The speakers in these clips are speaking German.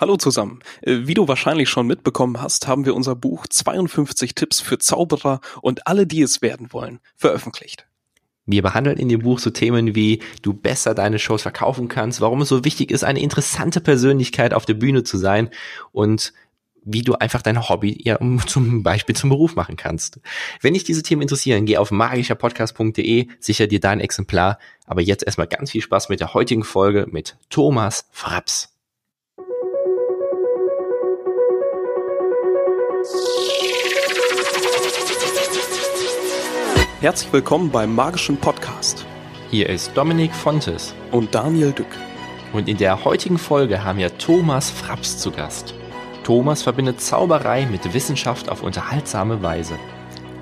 Hallo zusammen. Äh, wie du wahrscheinlich schon mitbekommen hast, haben wir unser Buch 52 Tipps für Zauberer und alle, die es werden wollen, veröffentlicht. Wir behandeln in dem Buch so Themen wie du besser deine Shows verkaufen kannst, warum es so wichtig ist, eine interessante Persönlichkeit auf der Bühne zu sein und wie du einfach dein Hobby ja zum Beispiel zum Beruf machen kannst. Wenn dich diese Themen interessieren, geh auf magischerpodcast.de, sicher dir dein Exemplar. Aber jetzt erstmal ganz viel Spaß mit der heutigen Folge mit Thomas Fraps. Herzlich willkommen beim Magischen Podcast. Hier ist Dominik Fontes und Daniel Dück. Und in der heutigen Folge haben wir Thomas Fraps zu Gast. Thomas verbindet Zauberei mit Wissenschaft auf unterhaltsame Weise.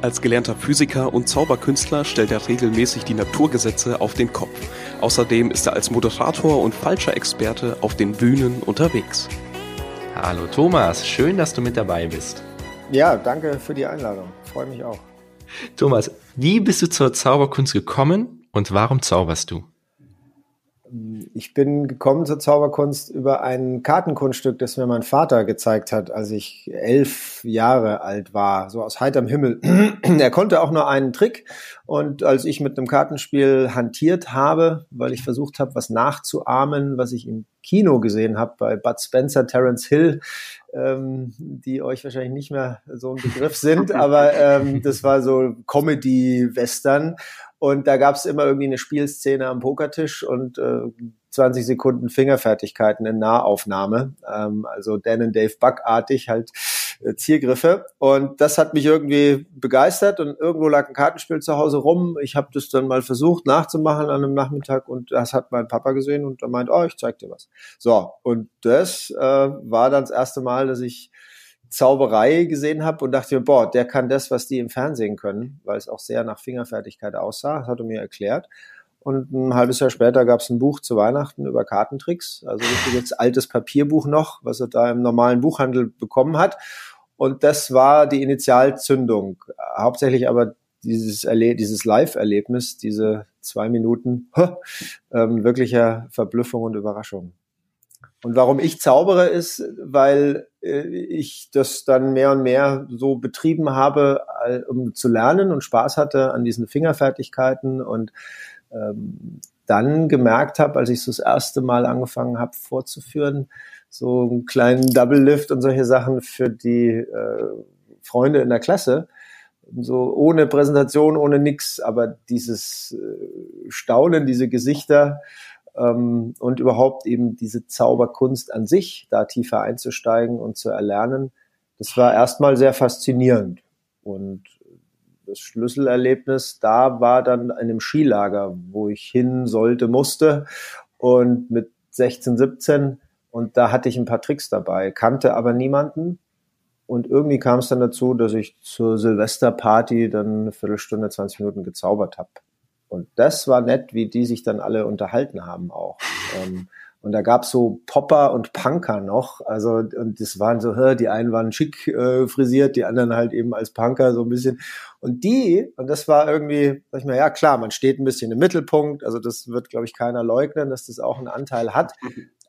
Als gelernter Physiker und Zauberkünstler stellt er regelmäßig die Naturgesetze auf den Kopf. Außerdem ist er als Moderator und falscher Experte auf den Bühnen unterwegs. Hallo Thomas, schön, dass du mit dabei bist. Ja, danke für die Einladung. Freue mich auch. Thomas, wie bist du zur Zauberkunst gekommen und warum zauberst du? Ich bin gekommen zur Zauberkunst über ein Kartenkunststück, das mir mein Vater gezeigt hat, als ich elf Jahre alt war, so aus heiterem Himmel. er konnte auch nur einen Trick und als ich mit einem Kartenspiel hantiert habe, weil ich versucht habe, was nachzuahmen, was ich im Kino gesehen habe bei Bud Spencer, Terence Hill, ähm, die euch wahrscheinlich nicht mehr so ein Begriff sind, aber ähm, das war so Comedy-Western. Und da gab es immer irgendwie eine Spielszene am Pokertisch und äh, 20 Sekunden Fingerfertigkeiten in Nahaufnahme. Ähm, also Dan und Dave Buck-artig halt Zielgriffe. Und das hat mich irgendwie begeistert und irgendwo lag ein Kartenspiel zu Hause rum. Ich habe das dann mal versucht nachzumachen an einem Nachmittag und das hat mein Papa gesehen und er meint, oh, ich zeig dir was. So, und das äh, war dann das erste Mal, dass ich Zauberei gesehen habe und dachte mir, boah, der kann das, was die im Fernsehen können, weil es auch sehr nach Fingerfertigkeit aussah, das hat er mir erklärt. Und ein halbes Jahr später gab es ein Buch zu Weihnachten über Kartentricks, also jetzt altes Papierbuch noch, was er da im normalen Buchhandel bekommen hat. Und das war die Initialzündung. Hauptsächlich aber dieses, Erle dieses Live-Erlebnis, diese zwei Minuten ähm, wirklicher Verblüffung und Überraschung. Und warum ich zaubere, ist, weil äh, ich das dann mehr und mehr so betrieben habe, um zu lernen und Spaß hatte an diesen Fingerfertigkeiten und ähm, dann gemerkt habe, als ich so das erste Mal angefangen habe vorzuführen, so einen kleinen Double Lift und solche Sachen für die äh, Freunde in der Klasse. So ohne Präsentation, ohne nix, aber dieses äh, Staunen, diese Gesichter ähm, und überhaupt eben diese Zauberkunst an sich, da tiefer einzusteigen und zu erlernen, das war erstmal sehr faszinierend. Und das Schlüsselerlebnis da war dann in einem Skilager, wo ich hin sollte, musste und mit 16, 17 und da hatte ich ein paar Tricks dabei, kannte aber niemanden. Und irgendwie kam es dann dazu, dass ich zur Silvesterparty dann eine Viertelstunde, 20 Minuten gezaubert habe. Und das war nett, wie die sich dann alle unterhalten haben auch. Ähm, und da gab's so Popper und Punker noch. Also, und das waren so, die einen waren schick äh, frisiert, die anderen halt eben als Punker so ein bisschen. Und die, und das war irgendwie, sag ich mal, ja klar, man steht ein bisschen im Mittelpunkt. Also das wird, glaube ich, keiner leugnen, dass das auch einen Anteil hat.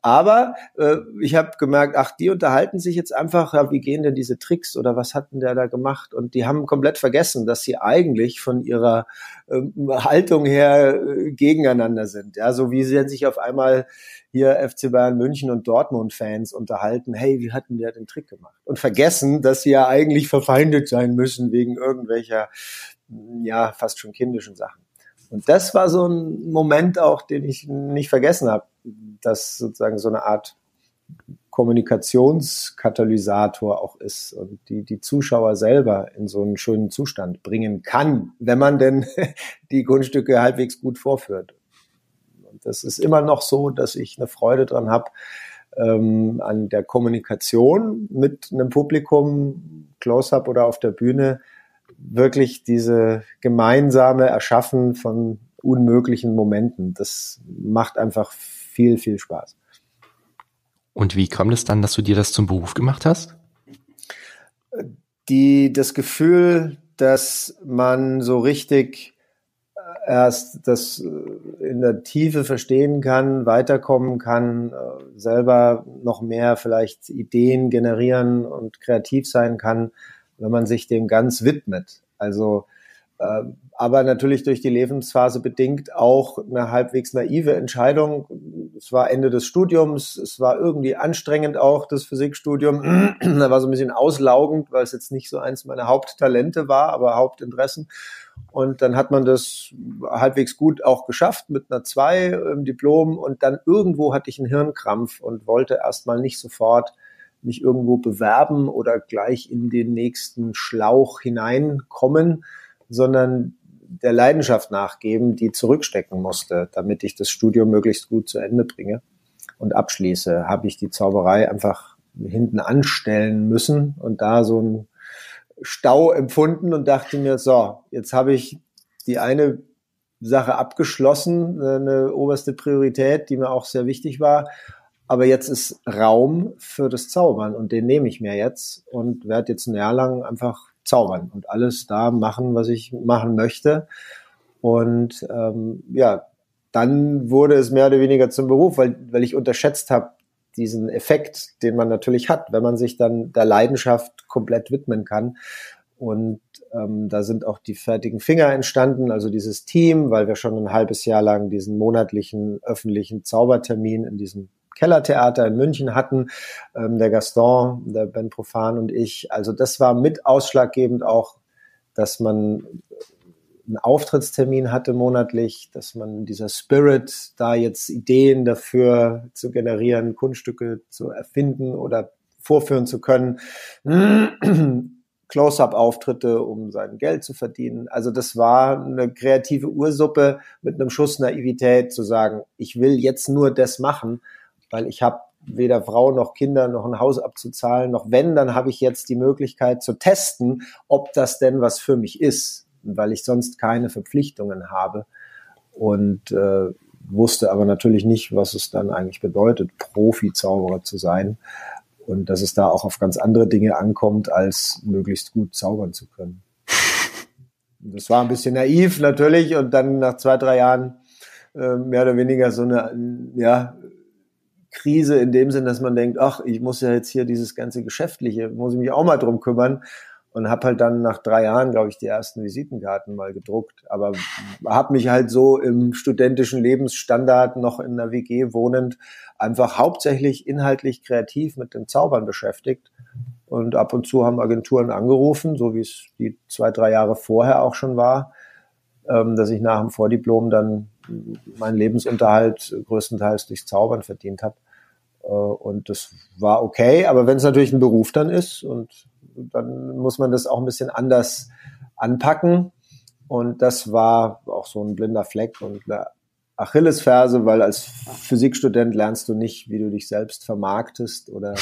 Aber äh, ich habe gemerkt, ach, die unterhalten sich jetzt einfach, ja, wie gehen denn diese Tricks oder was hat denn der da gemacht? Und die haben komplett vergessen, dass sie eigentlich von ihrer äh, Haltung her äh, gegeneinander sind. Ja, so wie sie sich auf einmal hier FC Bayern München und Dortmund-Fans unterhalten, hey, wie hat denn der den Trick gemacht? Und vergessen, dass sie ja eigentlich verfeindet sein müssen wegen irgendwelcher, ja, fast schon kindischen Sachen. Und das war so ein Moment auch, den ich nicht vergessen habe, dass sozusagen so eine Art Kommunikationskatalysator auch ist und die, die Zuschauer selber in so einen schönen Zustand bringen kann, wenn man denn die Grundstücke halbwegs gut vorführt. Und das ist immer noch so, dass ich eine Freude dran habe, ähm, an der Kommunikation mit einem Publikum, Close-up oder auf der Bühne, wirklich diese gemeinsame Erschaffen von unmöglichen Momenten. Das macht einfach viel, viel Spaß. Und wie kommt es dann, dass du dir das zum Beruf gemacht hast? Die, das Gefühl, dass man so richtig erst das äh, in der Tiefe verstehen kann, weiterkommen kann, äh, selber noch mehr vielleicht Ideen generieren und kreativ sein kann, wenn man sich dem ganz widmet. Also äh, aber natürlich durch die Lebensphase bedingt auch eine halbwegs naive Entscheidung. Es war Ende des Studiums, es war irgendwie anstrengend auch, das Physikstudium. da war so ein bisschen auslaugend, weil es jetzt nicht so eins meiner Haupttalente war, aber Hauptinteressen. Und dann hat man das halbwegs gut auch geschafft mit einer 2 im Diplom. Und dann irgendwo hatte ich einen Hirnkrampf und wollte erstmal nicht sofort mich irgendwo bewerben oder gleich in den nächsten Schlauch hineinkommen, sondern der Leidenschaft nachgeben, die zurückstecken musste, damit ich das Studium möglichst gut zu Ende bringe und abschließe, habe ich die Zauberei einfach hinten anstellen müssen und da so ein Stau empfunden und dachte mir, so, jetzt habe ich die eine Sache abgeschlossen, eine oberste Priorität, die mir auch sehr wichtig war. Aber jetzt ist Raum für das Zaubern und den nehme ich mir jetzt und werde jetzt ein Jahr lang einfach zaubern und alles da machen, was ich machen möchte. Und ähm, ja, dann wurde es mehr oder weniger zum Beruf, weil, weil ich unterschätzt habe, diesen Effekt, den man natürlich hat, wenn man sich dann der Leidenschaft komplett widmen kann. Und ähm, da sind auch die fertigen Finger entstanden, also dieses Team, weil wir schon ein halbes Jahr lang diesen monatlichen öffentlichen Zaubertermin in diesem Kellertheater in München hatten, ähm, der Gaston, der Ben Profan und ich. Also das war mit ausschlaggebend auch, dass man einen Auftrittstermin hatte monatlich, dass man dieser Spirit, da jetzt Ideen dafür zu generieren, Kunststücke zu erfinden oder vorführen zu können, Close-up-Auftritte, um sein Geld zu verdienen. Also das war eine kreative Ursuppe mit einem Schuss Naivität zu sagen, ich will jetzt nur das machen weil ich habe weder Frau noch Kinder noch ein Haus abzuzahlen, noch wenn, dann habe ich jetzt die Möglichkeit zu testen, ob das denn was für mich ist, weil ich sonst keine Verpflichtungen habe. Und äh, wusste aber natürlich nicht, was es dann eigentlich bedeutet, Profi-Zauberer zu sein. Und dass es da auch auf ganz andere Dinge ankommt, als möglichst gut zaubern zu können. Das war ein bisschen naiv natürlich und dann nach zwei, drei Jahren äh, mehr oder weniger so eine ja, Krise in dem Sinn, dass man denkt, ach, ich muss ja jetzt hier dieses ganze Geschäftliche, muss ich mich auch mal drum kümmern und habe halt dann nach drei Jahren, glaube ich, die ersten Visitenkarten mal gedruckt. Aber habe mich halt so im studentischen Lebensstandard noch in einer WG wohnend einfach hauptsächlich inhaltlich kreativ mit dem Zaubern beschäftigt. Und ab und zu haben Agenturen angerufen, so wie es die zwei, drei Jahre vorher auch schon war, ähm, dass ich nach dem Vordiplom dann meinen Lebensunterhalt größtenteils durchs Zaubern verdient habe. Äh, und das war okay, aber wenn es natürlich ein Beruf dann ist und dann muss man das auch ein bisschen anders anpacken. Und das war auch so ein blinder Fleck und eine Achillesferse, weil als Physikstudent lernst du nicht, wie du dich selbst vermarktest oder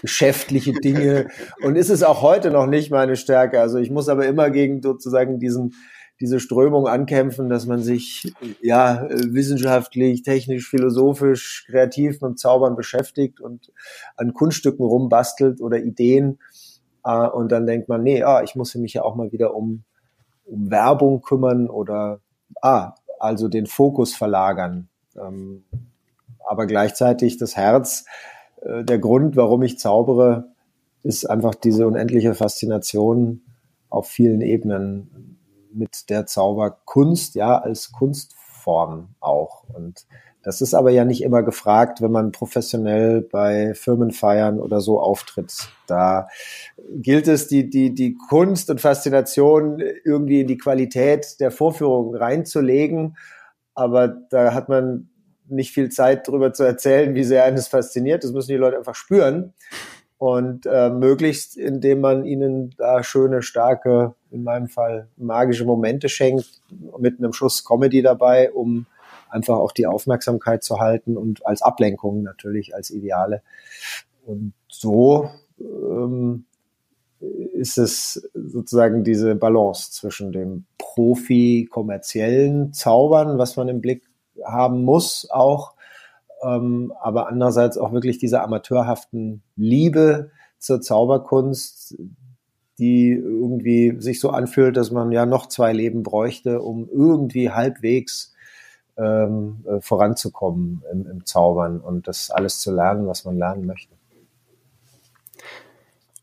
geschäftliche Dinge. Und ist es auch heute noch nicht meine Stärke. Also ich muss aber immer gegen sozusagen diesen diese Strömung ankämpfen, dass man sich ja wissenschaftlich, technisch, philosophisch, kreativ mit Zaubern beschäftigt und an Kunststücken rumbastelt oder Ideen. Äh, und dann denkt man, nee, ah, ich muss mich ja auch mal wieder um, um Werbung kümmern oder ah, also den Fokus verlagern. Ähm, aber gleichzeitig das Herz, äh, der Grund, warum ich zaubere, ist einfach diese unendliche Faszination auf vielen Ebenen mit der Zauberkunst, ja, als Kunstform auch. Und das ist aber ja nicht immer gefragt, wenn man professionell bei Firmenfeiern oder so auftritt. Da gilt es, die, die, die Kunst und Faszination irgendwie in die Qualität der Vorführung reinzulegen. Aber da hat man nicht viel Zeit darüber zu erzählen, wie sehr eines fasziniert. Das müssen die Leute einfach spüren und äh, möglichst, indem man ihnen da schöne, starke, in meinem Fall magische Momente schenkt, mit einem Schuss Comedy dabei, um einfach auch die Aufmerksamkeit zu halten und als Ablenkung natürlich, als Ideale. Und so ähm, ist es sozusagen diese Balance zwischen dem Profi-kommerziellen Zaubern, was man im Blick haben muss, auch ähm, aber andererseits auch wirklich dieser amateurhaften Liebe zur Zauberkunst, die irgendwie sich so anfühlt, dass man ja noch zwei Leben bräuchte, um irgendwie halbwegs ähm, äh, voranzukommen im, im Zaubern und das alles zu lernen, was man lernen möchte.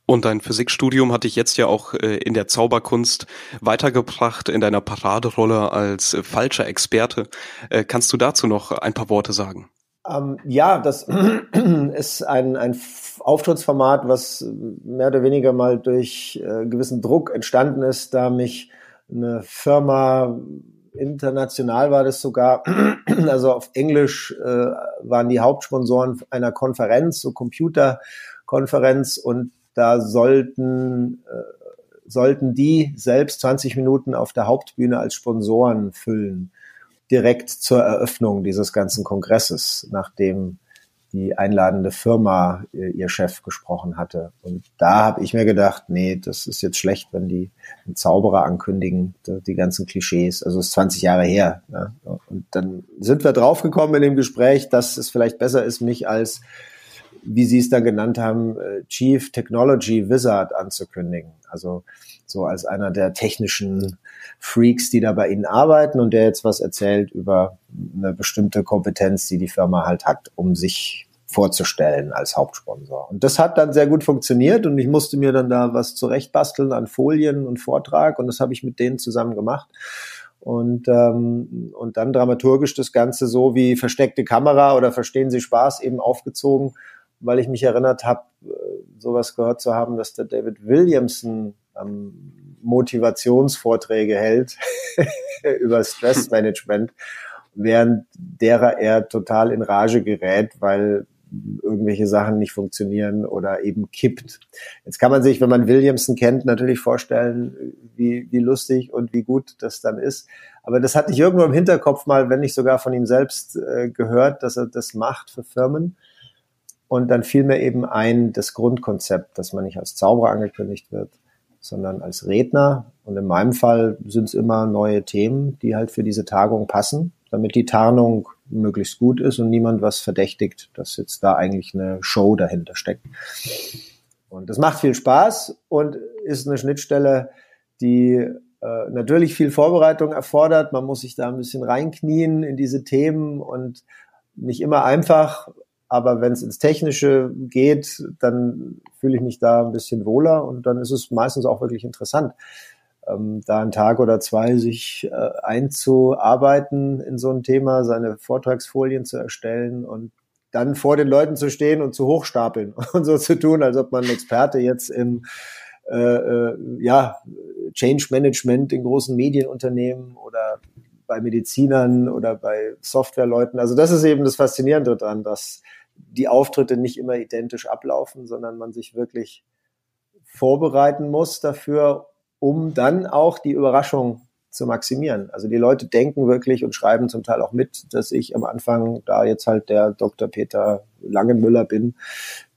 Und dein Physikstudium hat dich jetzt ja auch äh, in der Zauberkunst weitergebracht, in deiner Paraderolle als äh, falscher Experte. Kannst du dazu noch ein paar Worte sagen? Ähm, ja, das ist ein, ein Auftrittsformat, was mehr oder weniger mal durch äh, gewissen Druck entstanden ist, da mich eine Firma international war das sogar, also auf Englisch äh, waren die Hauptsponsoren einer Konferenz, so Computerkonferenz und da sollten äh, sollten die selbst 20 Minuten auf der Hauptbühne als Sponsoren füllen, direkt zur Eröffnung dieses ganzen Kongresses, nachdem die einladende Firma äh, ihr Chef gesprochen hatte. Und da habe ich mir gedacht, nee, das ist jetzt schlecht, wenn die einen Zauberer ankündigen, die ganzen Klischees. Also es ist 20 Jahre her. Ne? Und dann sind wir draufgekommen in dem Gespräch, dass es vielleicht besser ist, mich als, wie Sie es da genannt haben, äh, Chief Technology Wizard anzukündigen. Also so als einer der technischen Freaks, die da bei Ihnen arbeiten und der jetzt was erzählt über eine bestimmte Kompetenz, die die Firma halt hat, um sich vorzustellen als Hauptsponsor. Und das hat dann sehr gut funktioniert und ich musste mir dann da was zurechtbasteln an Folien und Vortrag und das habe ich mit denen zusammen gemacht. Und, ähm, und dann dramaturgisch das Ganze so wie versteckte Kamera oder Verstehen Sie Spaß eben aufgezogen, weil ich mich erinnert habe, äh, sowas gehört zu haben, dass der David Williamson ähm, Motivationsvorträge hält über Stressmanagement, während derer er total in Rage gerät, weil irgendwelche Sachen nicht funktionieren oder eben kippt. Jetzt kann man sich, wenn man Williamson kennt, natürlich vorstellen, wie, wie lustig und wie gut das dann ist. Aber das hatte ich irgendwo im Hinterkopf mal, wenn nicht sogar von ihm selbst äh, gehört, dass er das macht für Firmen. Und dann fiel mir eben ein, das Grundkonzept, dass man nicht als Zauberer angekündigt wird, sondern als Redner. Und in meinem Fall sind es immer neue Themen, die halt für diese Tagung passen, damit die Tarnung möglichst gut ist und niemand was verdächtigt, dass jetzt da eigentlich eine Show dahinter steckt. Und das macht viel Spaß und ist eine Schnittstelle, die äh, natürlich viel Vorbereitung erfordert. Man muss sich da ein bisschen reinknien in diese Themen und nicht immer einfach, aber wenn es ins Technische geht, dann fühle ich mich da ein bisschen wohler und dann ist es meistens auch wirklich interessant, ähm, da einen Tag oder zwei sich äh, einzuarbeiten in so ein Thema, seine Vortragsfolien zu erstellen und dann vor den Leuten zu stehen und zu hochstapeln und so zu tun, als ob man Experte jetzt im äh, äh, ja, Change Management in großen Medienunternehmen oder bei Medizinern oder bei Softwareleuten. Also das ist eben das Faszinierende daran, dass die Auftritte nicht immer identisch ablaufen, sondern man sich wirklich vorbereiten muss dafür, um dann auch die Überraschung zu maximieren. Also die Leute denken wirklich und schreiben zum Teil auch mit, dass ich am Anfang da jetzt halt der Dr. Peter Langenmüller bin,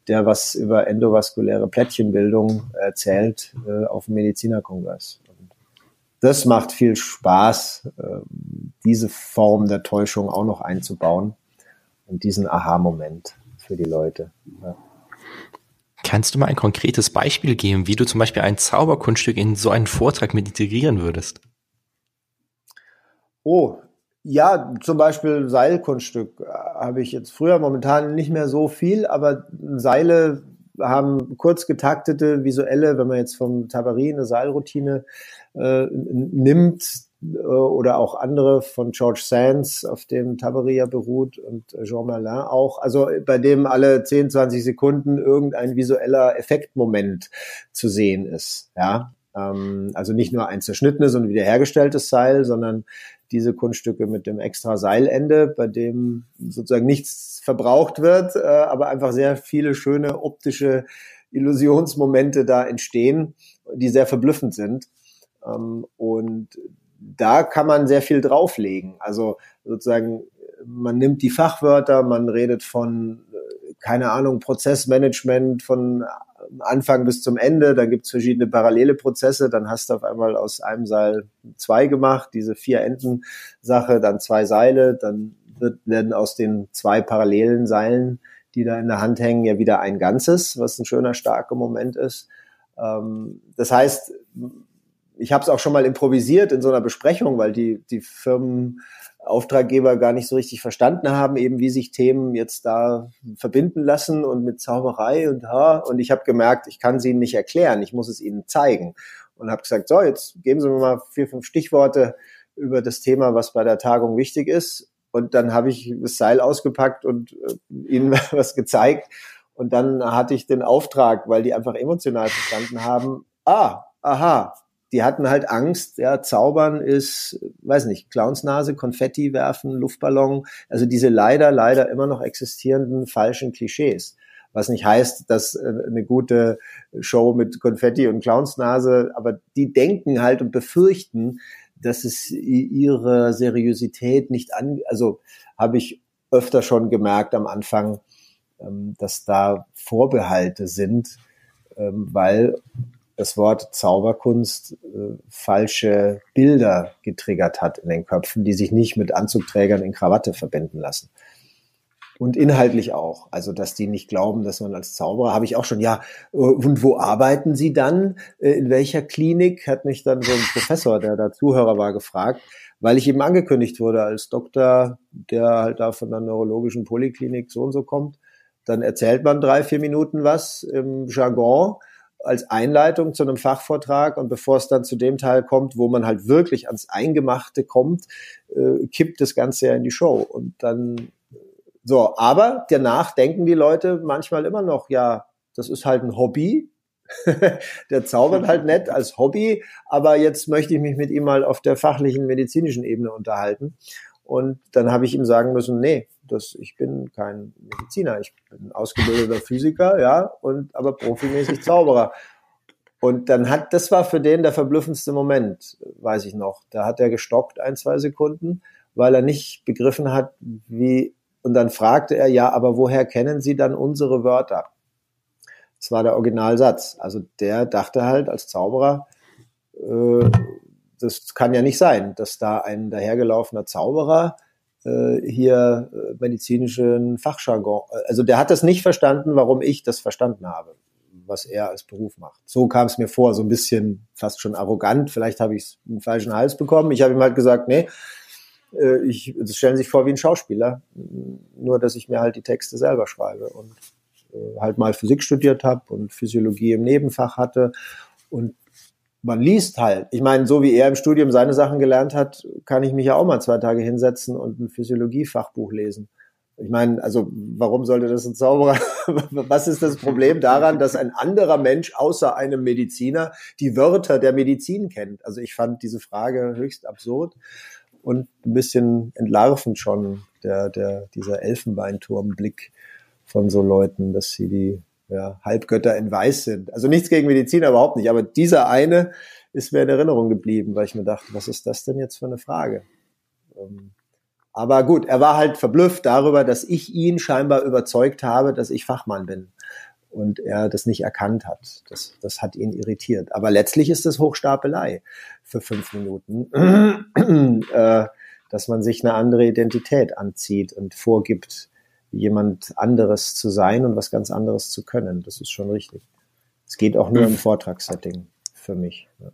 der was über endovaskuläre Plättchenbildung erzählt äh, auf dem Medizinerkongress. Das macht viel Spaß, äh, diese Form der Täuschung auch noch einzubauen diesen Aha-Moment für die Leute. Ja. Kannst du mal ein konkretes Beispiel geben, wie du zum Beispiel ein Zauberkunststück in so einen Vortrag mit integrieren würdest? Oh, ja, zum Beispiel Seilkunststück äh, habe ich jetzt früher momentan nicht mehr so viel, aber Seile haben kurz getaktete visuelle, wenn man jetzt vom Tabarie eine Seilroutine äh, nimmt, oder auch andere von George Sands, auf dem Tabaria beruht und Jean Merlin auch. Also bei dem alle 10, 20 Sekunden irgendein visueller Effektmoment zu sehen ist. Ja, ähm, also nicht nur ein zerschnittenes und wiederhergestelltes Seil, sondern diese Kunststücke mit dem extra Seilende, bei dem sozusagen nichts verbraucht wird, äh, aber einfach sehr viele schöne optische Illusionsmomente da entstehen, die sehr verblüffend sind. Ähm, und da kann man sehr viel drauflegen. Also sozusagen, man nimmt die Fachwörter, man redet von, äh, keine Ahnung, Prozessmanagement von Anfang bis zum Ende, da gibt's verschiedene parallele Prozesse, dann hast du auf einmal aus einem Seil zwei gemacht, diese vier Enden Sache, dann zwei Seile, dann wird, werden aus den zwei parallelen Seilen, die da in der Hand hängen, ja wieder ein Ganzes, was ein schöner, starker Moment ist. Ähm, das heißt, ich habe es auch schon mal improvisiert in so einer Besprechung, weil die, die Firmenauftraggeber gar nicht so richtig verstanden haben, eben wie sich Themen jetzt da verbinden lassen und mit Zauberei und ha. Und ich habe gemerkt, ich kann sie ihnen nicht erklären, ich muss es ihnen zeigen. Und habe gesagt, so, jetzt geben Sie mir mal vier, fünf Stichworte über das Thema, was bei der Tagung wichtig ist. Und dann habe ich das Seil ausgepackt und äh, ihnen was gezeigt. Und dann hatte ich den Auftrag, weil die einfach emotional verstanden haben, ah, aha, die hatten halt Angst, ja, zaubern ist, weiß nicht, Clownsnase, Konfetti werfen, Luftballon, also diese leider, leider immer noch existierenden falschen Klischees. Was nicht heißt, dass äh, eine gute Show mit Konfetti und Clownsnase, aber die denken halt und befürchten, dass es ihre Seriosität nicht an, also habe ich öfter schon gemerkt am Anfang, ähm, dass da Vorbehalte sind, ähm, weil das Wort Zauberkunst äh, falsche Bilder getriggert hat in den Köpfen, die sich nicht mit Anzugträgern in Krawatte verbinden lassen. Und inhaltlich auch. Also, dass die nicht glauben, dass man als Zauberer, habe ich auch schon, ja, äh, und wo arbeiten Sie dann? Äh, in welcher Klinik? Hat mich dann so ein Professor, der da Zuhörer war, gefragt, weil ich eben angekündigt wurde als Doktor, der halt da von der neurologischen Poliklinik so und so kommt. Dann erzählt man drei, vier Minuten was im Jargon als Einleitung zu einem Fachvortrag und bevor es dann zu dem Teil kommt, wo man halt wirklich ans Eingemachte kommt, äh, kippt das Ganze ja in die Show. Und dann so, aber danach denken die Leute manchmal immer noch, ja, das ist halt ein Hobby. der zaubert halt nett als Hobby, aber jetzt möchte ich mich mit ihm mal auf der fachlichen medizinischen Ebene unterhalten. Und dann habe ich ihm sagen müssen, nee, das, ich bin kein Mediziner, ich bin ausgebildeter Physiker, ja, und aber profimäßig Zauberer. Und dann hat, das war für den der verblüffendste Moment, weiß ich noch. Da hat er gestockt ein, zwei Sekunden, weil er nicht begriffen hat, wie und dann fragte er, ja, aber woher kennen Sie dann unsere Wörter? Das war der Originalsatz. Also der dachte halt als Zauberer, äh, das kann ja nicht sein, dass da ein dahergelaufener Zauberer äh, hier äh, medizinischen Fachjargon, also der hat das nicht verstanden, warum ich das verstanden habe, was er als Beruf macht. So kam es mir vor, so ein bisschen fast schon arrogant. Vielleicht habe ich einen falschen Hals bekommen. Ich habe ihm halt gesagt, nee, äh, ich, das stellen sich vor wie ein Schauspieler, nur dass ich mir halt die Texte selber schreibe und äh, halt mal Physik studiert habe und Physiologie im Nebenfach hatte und man liest halt. Ich meine, so wie er im Studium seine Sachen gelernt hat, kann ich mich ja auch mal zwei Tage hinsetzen und ein Physiologiefachbuch lesen. Ich meine, also warum sollte das ein Zauberer? Was ist das Problem daran, dass ein anderer Mensch außer einem Mediziner die Wörter der Medizin kennt? Also ich fand diese Frage höchst absurd und ein bisschen entlarvend schon der, der, dieser Elfenbeinturmblick von so Leuten, dass sie die ja, Halbgötter in Weiß sind. Also nichts gegen Mediziner, überhaupt nicht. Aber dieser eine ist mir in Erinnerung geblieben, weil ich mir dachte, was ist das denn jetzt für eine Frage? Ähm, aber gut, er war halt verblüfft darüber, dass ich ihn scheinbar überzeugt habe, dass ich Fachmann bin und er das nicht erkannt hat. Das, das hat ihn irritiert. Aber letztlich ist es Hochstapelei für fünf Minuten, äh, dass man sich eine andere Identität anzieht und vorgibt, jemand anderes zu sein und was ganz anderes zu können. Das ist schon richtig. Es geht auch nur im Vortragssetting für mich. Ja.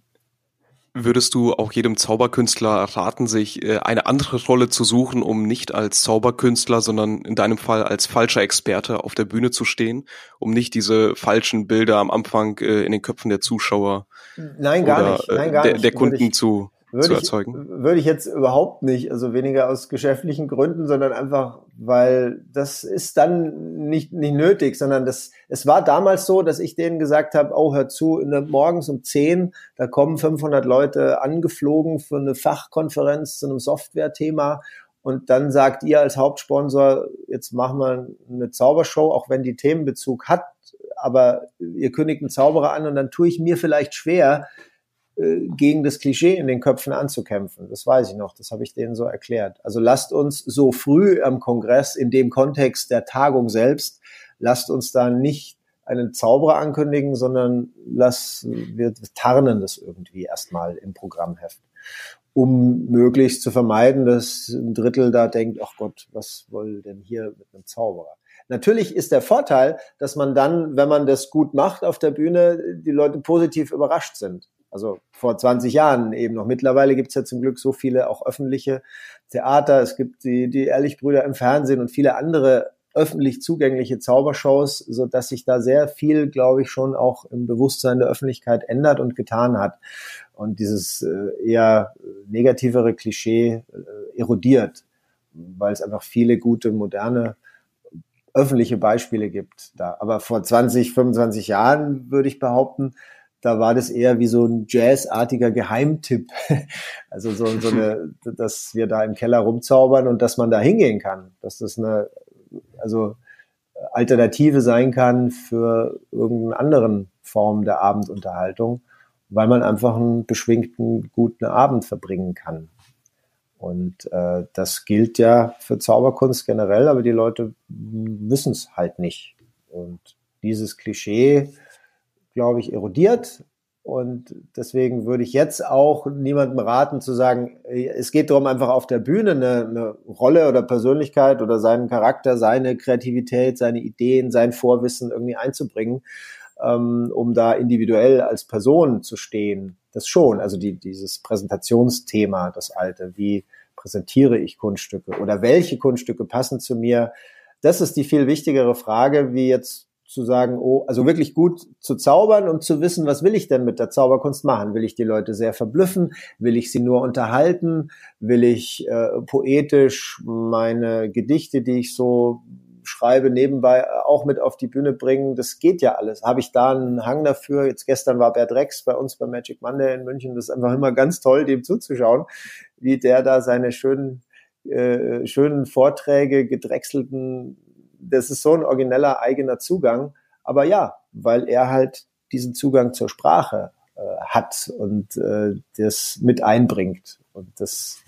Würdest du auch jedem Zauberkünstler raten, sich äh, eine andere Rolle zu suchen, um nicht als Zauberkünstler, sondern in deinem Fall als falscher Experte auf der Bühne zu stehen, um nicht diese falschen Bilder am Anfang äh, in den Köpfen der Zuschauer Nein, gar oder, nicht. Nein, gar der, der Kunden ich, zu würde zu erzeugen? Ich, würde ich jetzt überhaupt nicht, also weniger aus geschäftlichen Gründen, sondern einfach, weil das ist dann nicht, nicht nötig, sondern das, es war damals so, dass ich denen gesagt habe, oh, hör zu, in der, morgens um 10, da kommen 500 Leute angeflogen für eine Fachkonferenz zu einem Software-Thema und dann sagt ihr als Hauptsponsor, jetzt machen wir eine Zaubershow, auch wenn die Themenbezug hat, aber ihr kündigt einen Zauberer an und dann tue ich mir vielleicht schwer, gegen das Klischee in den Köpfen anzukämpfen. Das weiß ich noch, das habe ich denen so erklärt. Also lasst uns so früh am Kongress, in dem Kontext der Tagung selbst, lasst uns da nicht einen Zauberer ankündigen, sondern lass, wir tarnen das irgendwie erstmal im Programmheft, um möglichst zu vermeiden, dass ein Drittel da denkt, ach Gott, was woll denn hier mit einem Zauberer? Natürlich ist der Vorteil, dass man dann, wenn man das gut macht auf der Bühne, die Leute positiv überrascht sind. Also vor 20 Jahren eben noch. Mittlerweile gibt es ja zum Glück so viele auch öffentliche Theater. Es gibt die, die Ehrlichbrüder im Fernsehen und viele andere öffentlich zugängliche Zaubershows, so dass sich da sehr viel, glaube ich, schon auch im Bewusstsein der Öffentlichkeit ändert und getan hat und dieses äh, eher negativere Klischee äh, erodiert, weil es einfach viele gute moderne öffentliche Beispiele gibt da. Aber vor 20, 25 Jahren würde ich behaupten, da war das eher wie so ein jazzartiger Geheimtipp. Also so, so eine, dass wir da im Keller rumzaubern und dass man da hingehen kann, dass das eine also Alternative sein kann für irgendeine anderen Form der Abendunterhaltung, weil man einfach einen beschwingten, guten Abend verbringen kann. Und äh, das gilt ja für Zauberkunst generell, aber die Leute wissen es halt nicht. Und dieses Klischee, glaube ich, erodiert und deswegen würde ich jetzt auch niemandem raten zu sagen, es geht darum, einfach auf der Bühne eine, eine, Rolle oder Persönlichkeit oder seinen Charakter, seine Kreativität, seine Ideen, sein Vorwissen irgendwie einzubringen, ähm, um da individuell als Person zu stehen. Das schon, also die, dieses Präsentationsthema, das alte, wie präsentiere ich Kunststücke oder welche Kunststücke passen zu mir? Das ist die viel wichtigere Frage, wie jetzt zu sagen, oh, also wirklich gut zu zaubern und zu wissen, was will ich denn mit der Zauberkunst machen? Will ich die Leute sehr verblüffen? Will ich sie nur unterhalten? Will ich äh, poetisch meine Gedichte, die ich so schreibe, nebenbei auch mit auf die Bühne bringen? Das geht ja alles. Habe ich da einen Hang dafür? Jetzt gestern war Bert Rex bei uns bei Magic Monday in München. Das ist einfach immer ganz toll, dem zuzuschauen, wie der da seine schönen äh, schönen Vorträge, gedrechselten das ist so ein origineller eigener Zugang. Aber ja, weil er halt diesen Zugang zur Sprache äh, hat und äh, das mit einbringt und das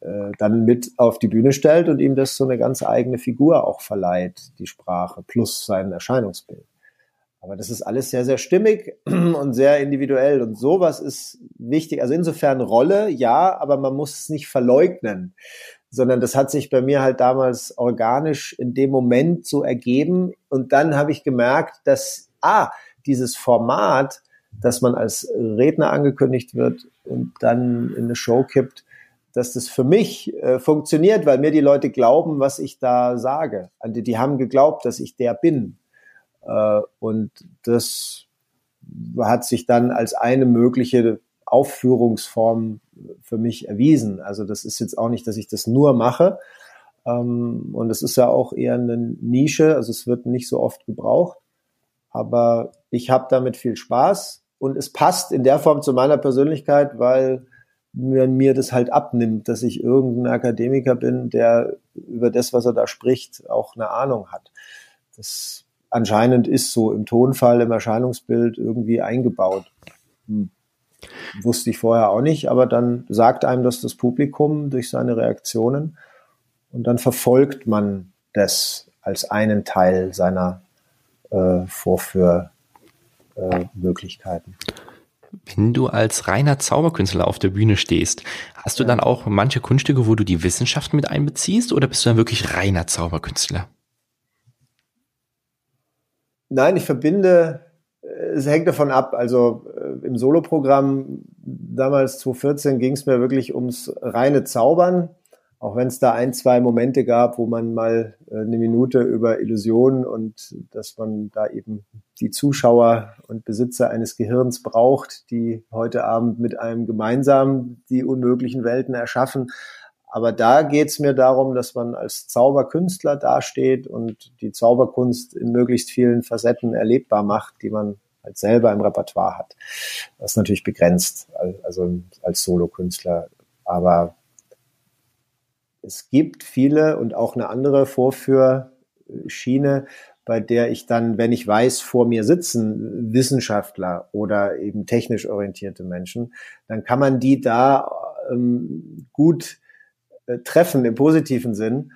äh, dann mit auf die Bühne stellt und ihm das so eine ganz eigene Figur auch verleiht, die Sprache plus sein Erscheinungsbild. Aber das ist alles sehr, sehr stimmig und sehr individuell und sowas ist wichtig. Also insofern Rolle, ja, aber man muss es nicht verleugnen sondern das hat sich bei mir halt damals organisch in dem Moment so ergeben. Und dann habe ich gemerkt, dass, ah, dieses Format, dass man als Redner angekündigt wird und dann in eine Show kippt, dass das für mich äh, funktioniert, weil mir die Leute glauben, was ich da sage. Also die, die haben geglaubt, dass ich der bin. Äh, und das hat sich dann als eine mögliche Aufführungsform für mich erwiesen. Also das ist jetzt auch nicht, dass ich das nur mache. Ähm, und es ist ja auch eher eine Nische, also es wird nicht so oft gebraucht. Aber ich habe damit viel Spaß und es passt in der Form zu meiner Persönlichkeit, weil mir, mir das halt abnimmt, dass ich irgendein Akademiker bin, der über das, was er da spricht, auch eine Ahnung hat. Das anscheinend ist so im Tonfall, im Erscheinungsbild irgendwie eingebaut. Wusste ich vorher auch nicht, aber dann sagt einem das das Publikum durch seine Reaktionen und dann verfolgt man das als einen Teil seiner äh, Vorführmöglichkeiten. Äh, Wenn du als reiner Zauberkünstler auf der Bühne stehst, hast du ja. dann auch manche Kunststücke, wo du die Wissenschaft mit einbeziehst oder bist du dann wirklich reiner Zauberkünstler? Nein, ich verbinde es hängt davon ab. Also äh, im Soloprogramm damals 2014 ging es mir wirklich ums reine Zaubern. Auch wenn es da ein, zwei Momente gab, wo man mal äh, eine Minute über Illusionen und dass man da eben die Zuschauer und Besitzer eines Gehirns braucht, die heute Abend mit einem gemeinsam die unmöglichen Welten erschaffen. Aber da geht's mir darum, dass man als Zauberkünstler dasteht und die Zauberkunst in möglichst vielen Facetten erlebbar macht, die man halt selber im Repertoire hat. Das ist natürlich begrenzt, also als Solokünstler. Aber es gibt viele und auch eine andere Vorführschiene, bei der ich dann, wenn ich weiß, vor mir sitzen Wissenschaftler oder eben technisch orientierte Menschen, dann kann man die da ähm, gut äh, treffen im positiven Sinn,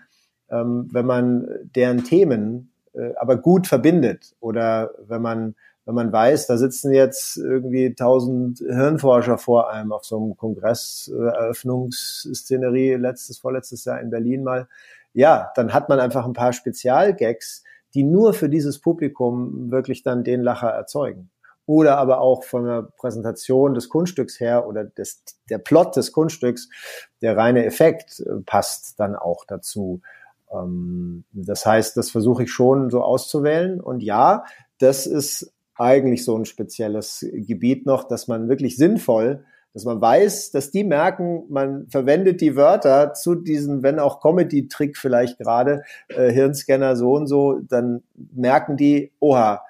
ähm, wenn man deren Themen äh, aber gut verbindet oder wenn man wenn man weiß, da sitzen jetzt irgendwie tausend Hirnforscher vor einem auf so einem Kongress, äh, Eröffnungsszenerie letztes, vorletztes Jahr in Berlin mal, ja, dann hat man einfach ein paar Spezialgags, die nur für dieses Publikum wirklich dann den Lacher erzeugen. Oder aber auch von der Präsentation des Kunststücks her oder des, der Plot des Kunststücks, der reine Effekt äh, passt dann auch dazu. Ähm, das heißt, das versuche ich schon so auszuwählen. Und ja, das ist eigentlich so ein spezielles Gebiet noch, dass man wirklich sinnvoll dass man weiß, dass die merken, man verwendet die Wörter zu diesem, wenn auch Comedy-Trick vielleicht gerade, äh, Hirnscanner so und so, dann merken die, oha,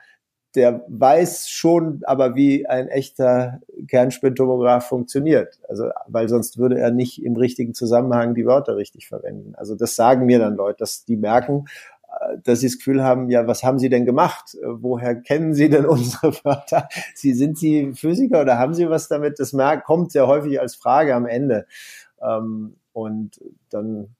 der weiß schon aber, wie ein echter Kernspintomograph funktioniert. Also, weil sonst würde er nicht im richtigen Zusammenhang die Wörter richtig verwenden. Also das sagen mir dann Leute, dass die merken, dass sie das Gefühl haben, ja, was haben Sie denn gemacht? Woher kennen Sie denn unsere Wörter? Sie, sind Sie Physiker oder haben Sie was damit? Das kommt sehr häufig als Frage am Ende. Ähm, und dann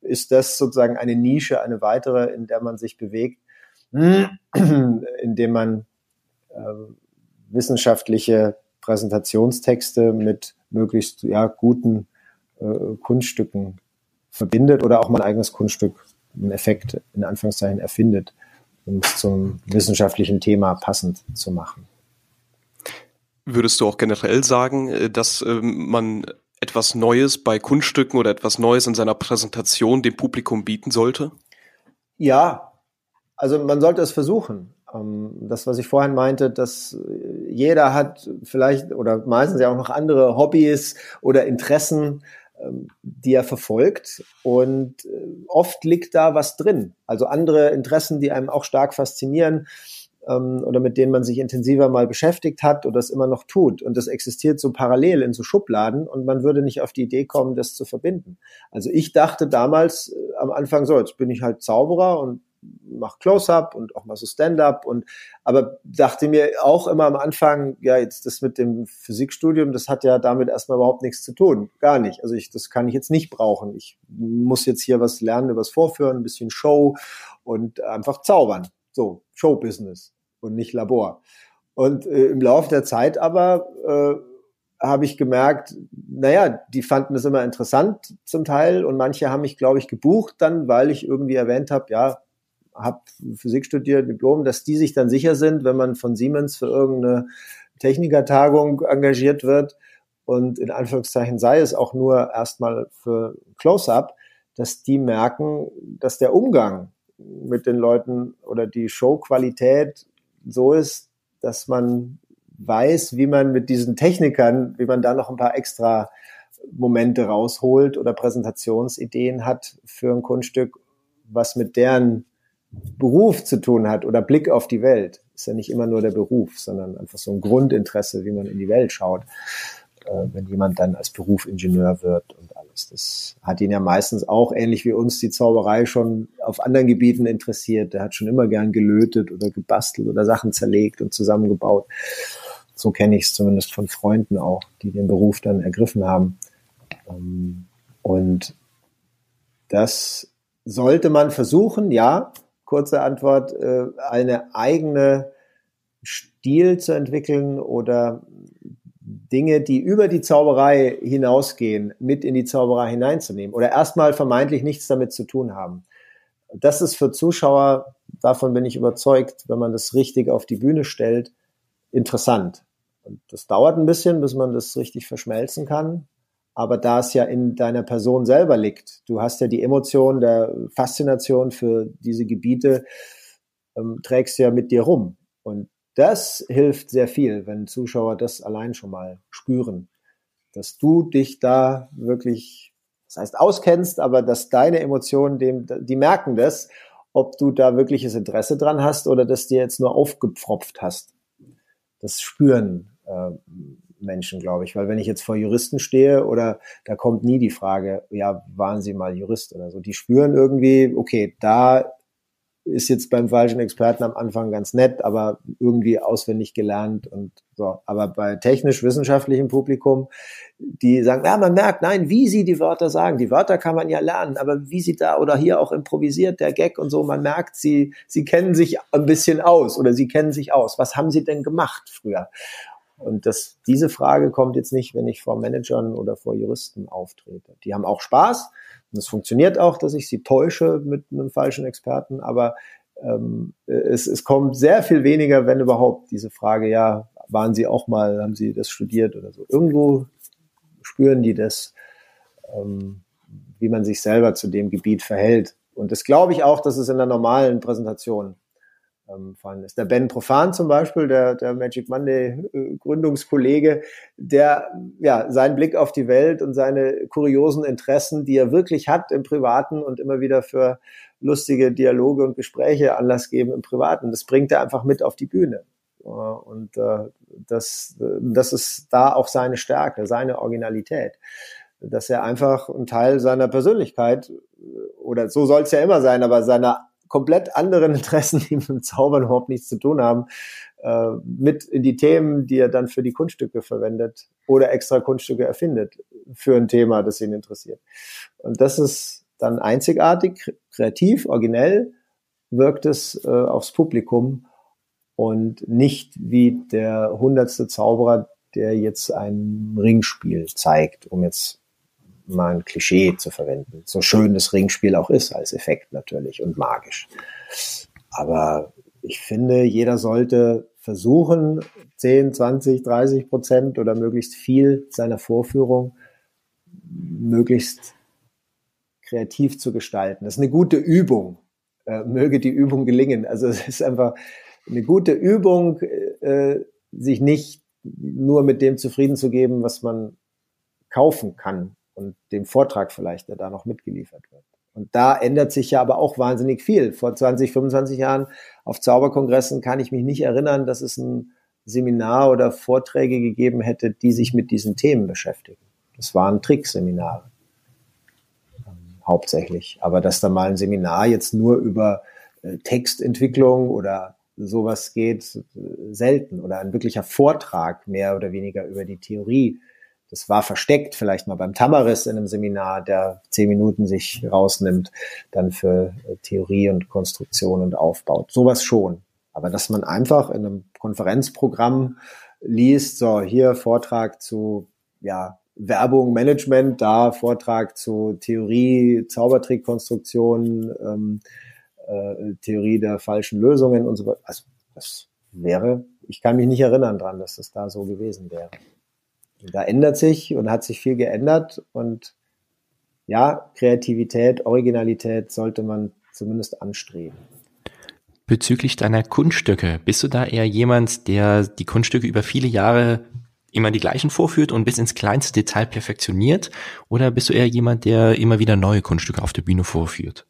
ist das sozusagen eine Nische, eine weitere, in der man sich bewegt, indem man äh, wissenschaftliche Präsentationstexte mit möglichst ja, guten äh, Kunststücken verbindet oder auch mein eigenes Kunststück einen Effekt in Anführungszeichen erfindet, um es zum wissenschaftlichen Thema passend zu machen. Würdest du auch generell sagen, äh, dass ähm, man etwas Neues bei Kunststücken oder etwas Neues in seiner Präsentation dem Publikum bieten sollte? Ja, also man sollte es versuchen. Ähm, das, was ich vorhin meinte, dass jeder hat vielleicht oder meistens ja auch noch andere Hobbys oder Interessen, die er verfolgt. Und äh, oft liegt da was drin. Also andere Interessen, die einem auch stark faszinieren ähm, oder mit denen man sich intensiver mal beschäftigt hat oder es immer noch tut. Und das existiert so parallel in so Schubladen und man würde nicht auf die Idee kommen, das zu verbinden. Also ich dachte damals äh, am Anfang so, jetzt bin ich halt Zauberer und mache Close-up und auch mal so Stand-up und aber dachte mir auch immer am Anfang, ja, jetzt das mit dem Physikstudium, das hat ja damit erstmal überhaupt nichts zu tun. Gar nicht. Also ich, das kann ich jetzt nicht brauchen. Ich muss jetzt hier was lernen das Vorführen, ein bisschen Show und einfach zaubern. So, Show-Business und nicht Labor. Und äh, im Laufe der Zeit aber äh, habe ich gemerkt, naja, die fanden es immer interessant zum Teil und manche haben mich, glaube ich, gebucht dann, weil ich irgendwie erwähnt habe, ja, habe Physik studiert, Diplom, dass die sich dann sicher sind, wenn man von Siemens für irgendeine Technikertagung engagiert wird. Und in Anführungszeichen sei es auch nur erstmal für Close-up, dass die merken, dass der Umgang mit den Leuten oder die Showqualität so ist, dass man weiß, wie man mit diesen Technikern, wie man da noch ein paar extra Momente rausholt oder Präsentationsideen hat für ein Kunststück, was mit deren Beruf zu tun hat oder Blick auf die Welt. Ist ja nicht immer nur der Beruf, sondern einfach so ein Grundinteresse, wie man in die Welt schaut, äh, wenn jemand dann als Beruf Ingenieur wird und alles. Das hat ihn ja meistens auch, ähnlich wie uns, die Zauberei schon auf anderen Gebieten interessiert. Der hat schon immer gern gelötet oder gebastelt oder Sachen zerlegt und zusammengebaut. So kenne ich es zumindest von Freunden auch, die den Beruf dann ergriffen haben. Ähm, und das sollte man versuchen, ja, kurze Antwort, äh, eine eigene Stil zu entwickeln oder Dinge, die über die Zauberei hinausgehen, mit in die Zauberei hineinzunehmen oder erstmal vermeintlich nichts damit zu tun haben. Das ist für Zuschauer, davon bin ich überzeugt, wenn man das richtig auf die Bühne stellt, interessant. Und das dauert ein bisschen, bis man das richtig verschmelzen kann aber da es ja in deiner Person selber liegt, du hast ja die Emotion der Faszination für diese Gebiete, ähm, trägst du ja mit dir rum. Und das hilft sehr viel, wenn Zuschauer das allein schon mal spüren, dass du dich da wirklich, das heißt auskennst, aber dass deine Emotionen dem, die merken das, ob du da wirkliches Interesse dran hast oder dass dir jetzt nur aufgepfropft hast. Das spüren äh, Menschen, glaube ich. Weil wenn ich jetzt vor Juristen stehe oder da kommt nie die Frage, ja, waren Sie mal Jurist oder so. Die spüren irgendwie, okay, da ist jetzt beim falschen Experten am Anfang ganz nett, aber irgendwie auswendig gelernt und so. Aber bei technisch-wissenschaftlichem Publikum, die sagen, ja, man merkt, nein, wie sie die Wörter sagen. Die Wörter kann man ja lernen, aber wie sie da oder hier auch improvisiert, der Gag und so, man merkt, sie, sie kennen sich ein bisschen aus oder sie kennen sich aus. Was haben sie denn gemacht früher? Und das, diese Frage kommt jetzt nicht, wenn ich vor Managern oder vor Juristen auftrete. Die haben auch Spaß und es funktioniert auch, dass ich sie täusche mit einem falschen Experten, aber ähm, es, es kommt sehr viel weniger, wenn überhaupt, diese Frage, ja, waren Sie auch mal, haben Sie das studiert oder so. Irgendwo spüren die das, ähm, wie man sich selber zu dem Gebiet verhält. Und das glaube ich auch, dass es in der normalen Präsentation ähm, fallen ist. Der Ben Profan zum Beispiel, der, der Magic Monday äh, Gründungskollege, der ja seinen Blick auf die Welt und seine kuriosen Interessen, die er wirklich hat im Privaten und immer wieder für lustige Dialoge und Gespräche Anlass geben im Privaten, das bringt er einfach mit auf die Bühne. Und äh, das, das ist da auch seine Stärke, seine Originalität. Dass er einfach einen Teil seiner Persönlichkeit, oder so soll es ja immer sein, aber seiner komplett anderen Interessen, die mit dem Zaubern überhaupt nichts zu tun haben, äh, mit in die Themen, die er dann für die Kunststücke verwendet oder extra Kunststücke erfindet für ein Thema, das ihn interessiert. Und das ist dann einzigartig, kreativ, originell wirkt es äh, aufs Publikum und nicht wie der hundertste Zauberer, der jetzt ein Ringspiel zeigt, um jetzt mal ein Klischee zu verwenden. So schön das Ringspiel auch ist als Effekt natürlich und magisch. Aber ich finde, jeder sollte versuchen, 10, 20, 30 Prozent oder möglichst viel seiner Vorführung möglichst kreativ zu gestalten. Das ist eine gute Übung. Äh, möge die Übung gelingen. Also es ist einfach eine gute Übung, äh, sich nicht nur mit dem zufrieden zu geben, was man kaufen kann und dem Vortrag vielleicht, der da noch mitgeliefert wird. Und da ändert sich ja aber auch wahnsinnig viel. Vor 20, 25 Jahren auf Zauberkongressen kann ich mich nicht erinnern, dass es ein Seminar oder Vorträge gegeben hätte, die sich mit diesen Themen beschäftigen. Das waren Trickseminare hauptsächlich. Aber dass da mal ein Seminar jetzt nur über äh, Textentwicklung oder sowas geht, äh, selten. Oder ein wirklicher Vortrag mehr oder weniger über die Theorie. Das war versteckt, vielleicht mal beim Tamaris in einem Seminar, der zehn Minuten sich rausnimmt, dann für äh, Theorie und Konstruktion und aufbaut. Sowas schon. Aber dass man einfach in einem Konferenzprogramm liest, so hier Vortrag zu ja, Werbung, Management, da Vortrag zu Theorie, Zaubertrickkonstruktion, ähm, äh, Theorie der falschen Lösungen und so weiter. Also das wäre, ich kann mich nicht erinnern dran, dass das da so gewesen wäre. Da ändert sich und hat sich viel geändert und ja, Kreativität, Originalität sollte man zumindest anstreben. Bezüglich deiner Kunststücke, bist du da eher jemand, der die Kunststücke über viele Jahre immer die gleichen vorführt und bis ins kleinste Detail perfektioniert? Oder bist du eher jemand, der immer wieder neue Kunststücke auf der Bühne vorführt?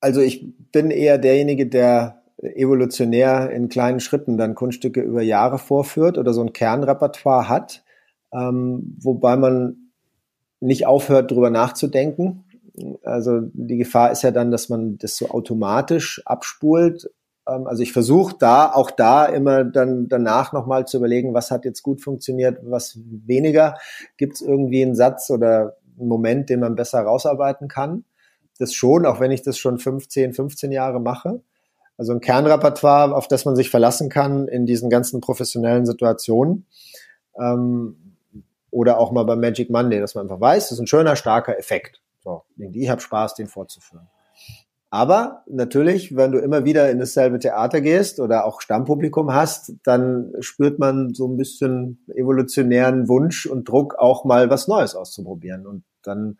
Also ich bin eher derjenige, der evolutionär in kleinen Schritten dann Kunststücke über Jahre vorführt oder so ein Kernrepertoire hat, ähm, wobei man nicht aufhört, darüber nachzudenken. Also die Gefahr ist ja dann, dass man das so automatisch abspult ähm, also ich versuche da, auch da immer dann danach nochmal zu überlegen, was hat jetzt gut funktioniert, was weniger. Gibt es irgendwie einen Satz oder einen Moment, den man besser rausarbeiten kann? Das schon, auch wenn ich das schon 15, 15 Jahre mache. Also ein Kernrepertoire, auf das man sich verlassen kann in diesen ganzen professionellen Situationen. Ähm, oder auch mal beim Magic Monday, dass man einfach weiß, das ist ein schöner, starker Effekt. So, ich habe Spaß, den vorzuführen. Aber natürlich, wenn du immer wieder in dasselbe Theater gehst oder auch Stammpublikum hast, dann spürt man so ein bisschen evolutionären Wunsch und Druck, auch mal was Neues auszuprobieren. Und dann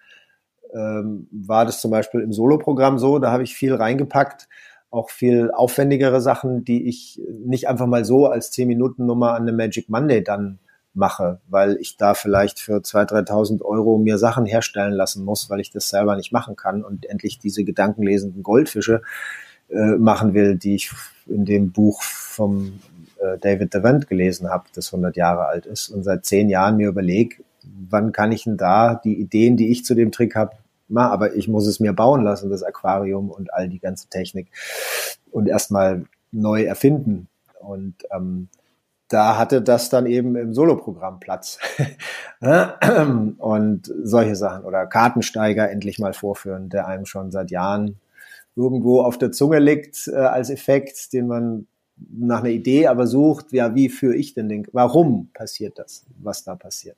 ähm, war das zum Beispiel im Soloprogramm so, da habe ich viel reingepackt, auch viel aufwendigere Sachen, die ich nicht einfach mal so als 10-Minuten-Nummer an einem Magic Monday dann mache, weil ich da vielleicht für 2.000, 3.000 Euro mir Sachen herstellen lassen muss, weil ich das selber nicht machen kann und endlich diese gedankenlesenden Goldfische äh, machen will, die ich in dem Buch vom äh, David Devant gelesen habe, das 100 Jahre alt ist und seit zehn Jahren mir überlege, wann kann ich denn da die Ideen, die ich zu dem Trick habe, mal, aber ich muss es mir bauen lassen, das Aquarium und all die ganze Technik und erstmal neu erfinden. Und ähm, da hatte das dann eben im Soloprogramm Platz. und solche Sachen oder Kartensteiger endlich mal vorführen, der einem schon seit Jahren irgendwo auf der Zunge liegt äh, als Effekt, den man nach einer Idee aber sucht, ja, wie führe ich denn den, warum passiert das, was da passiert?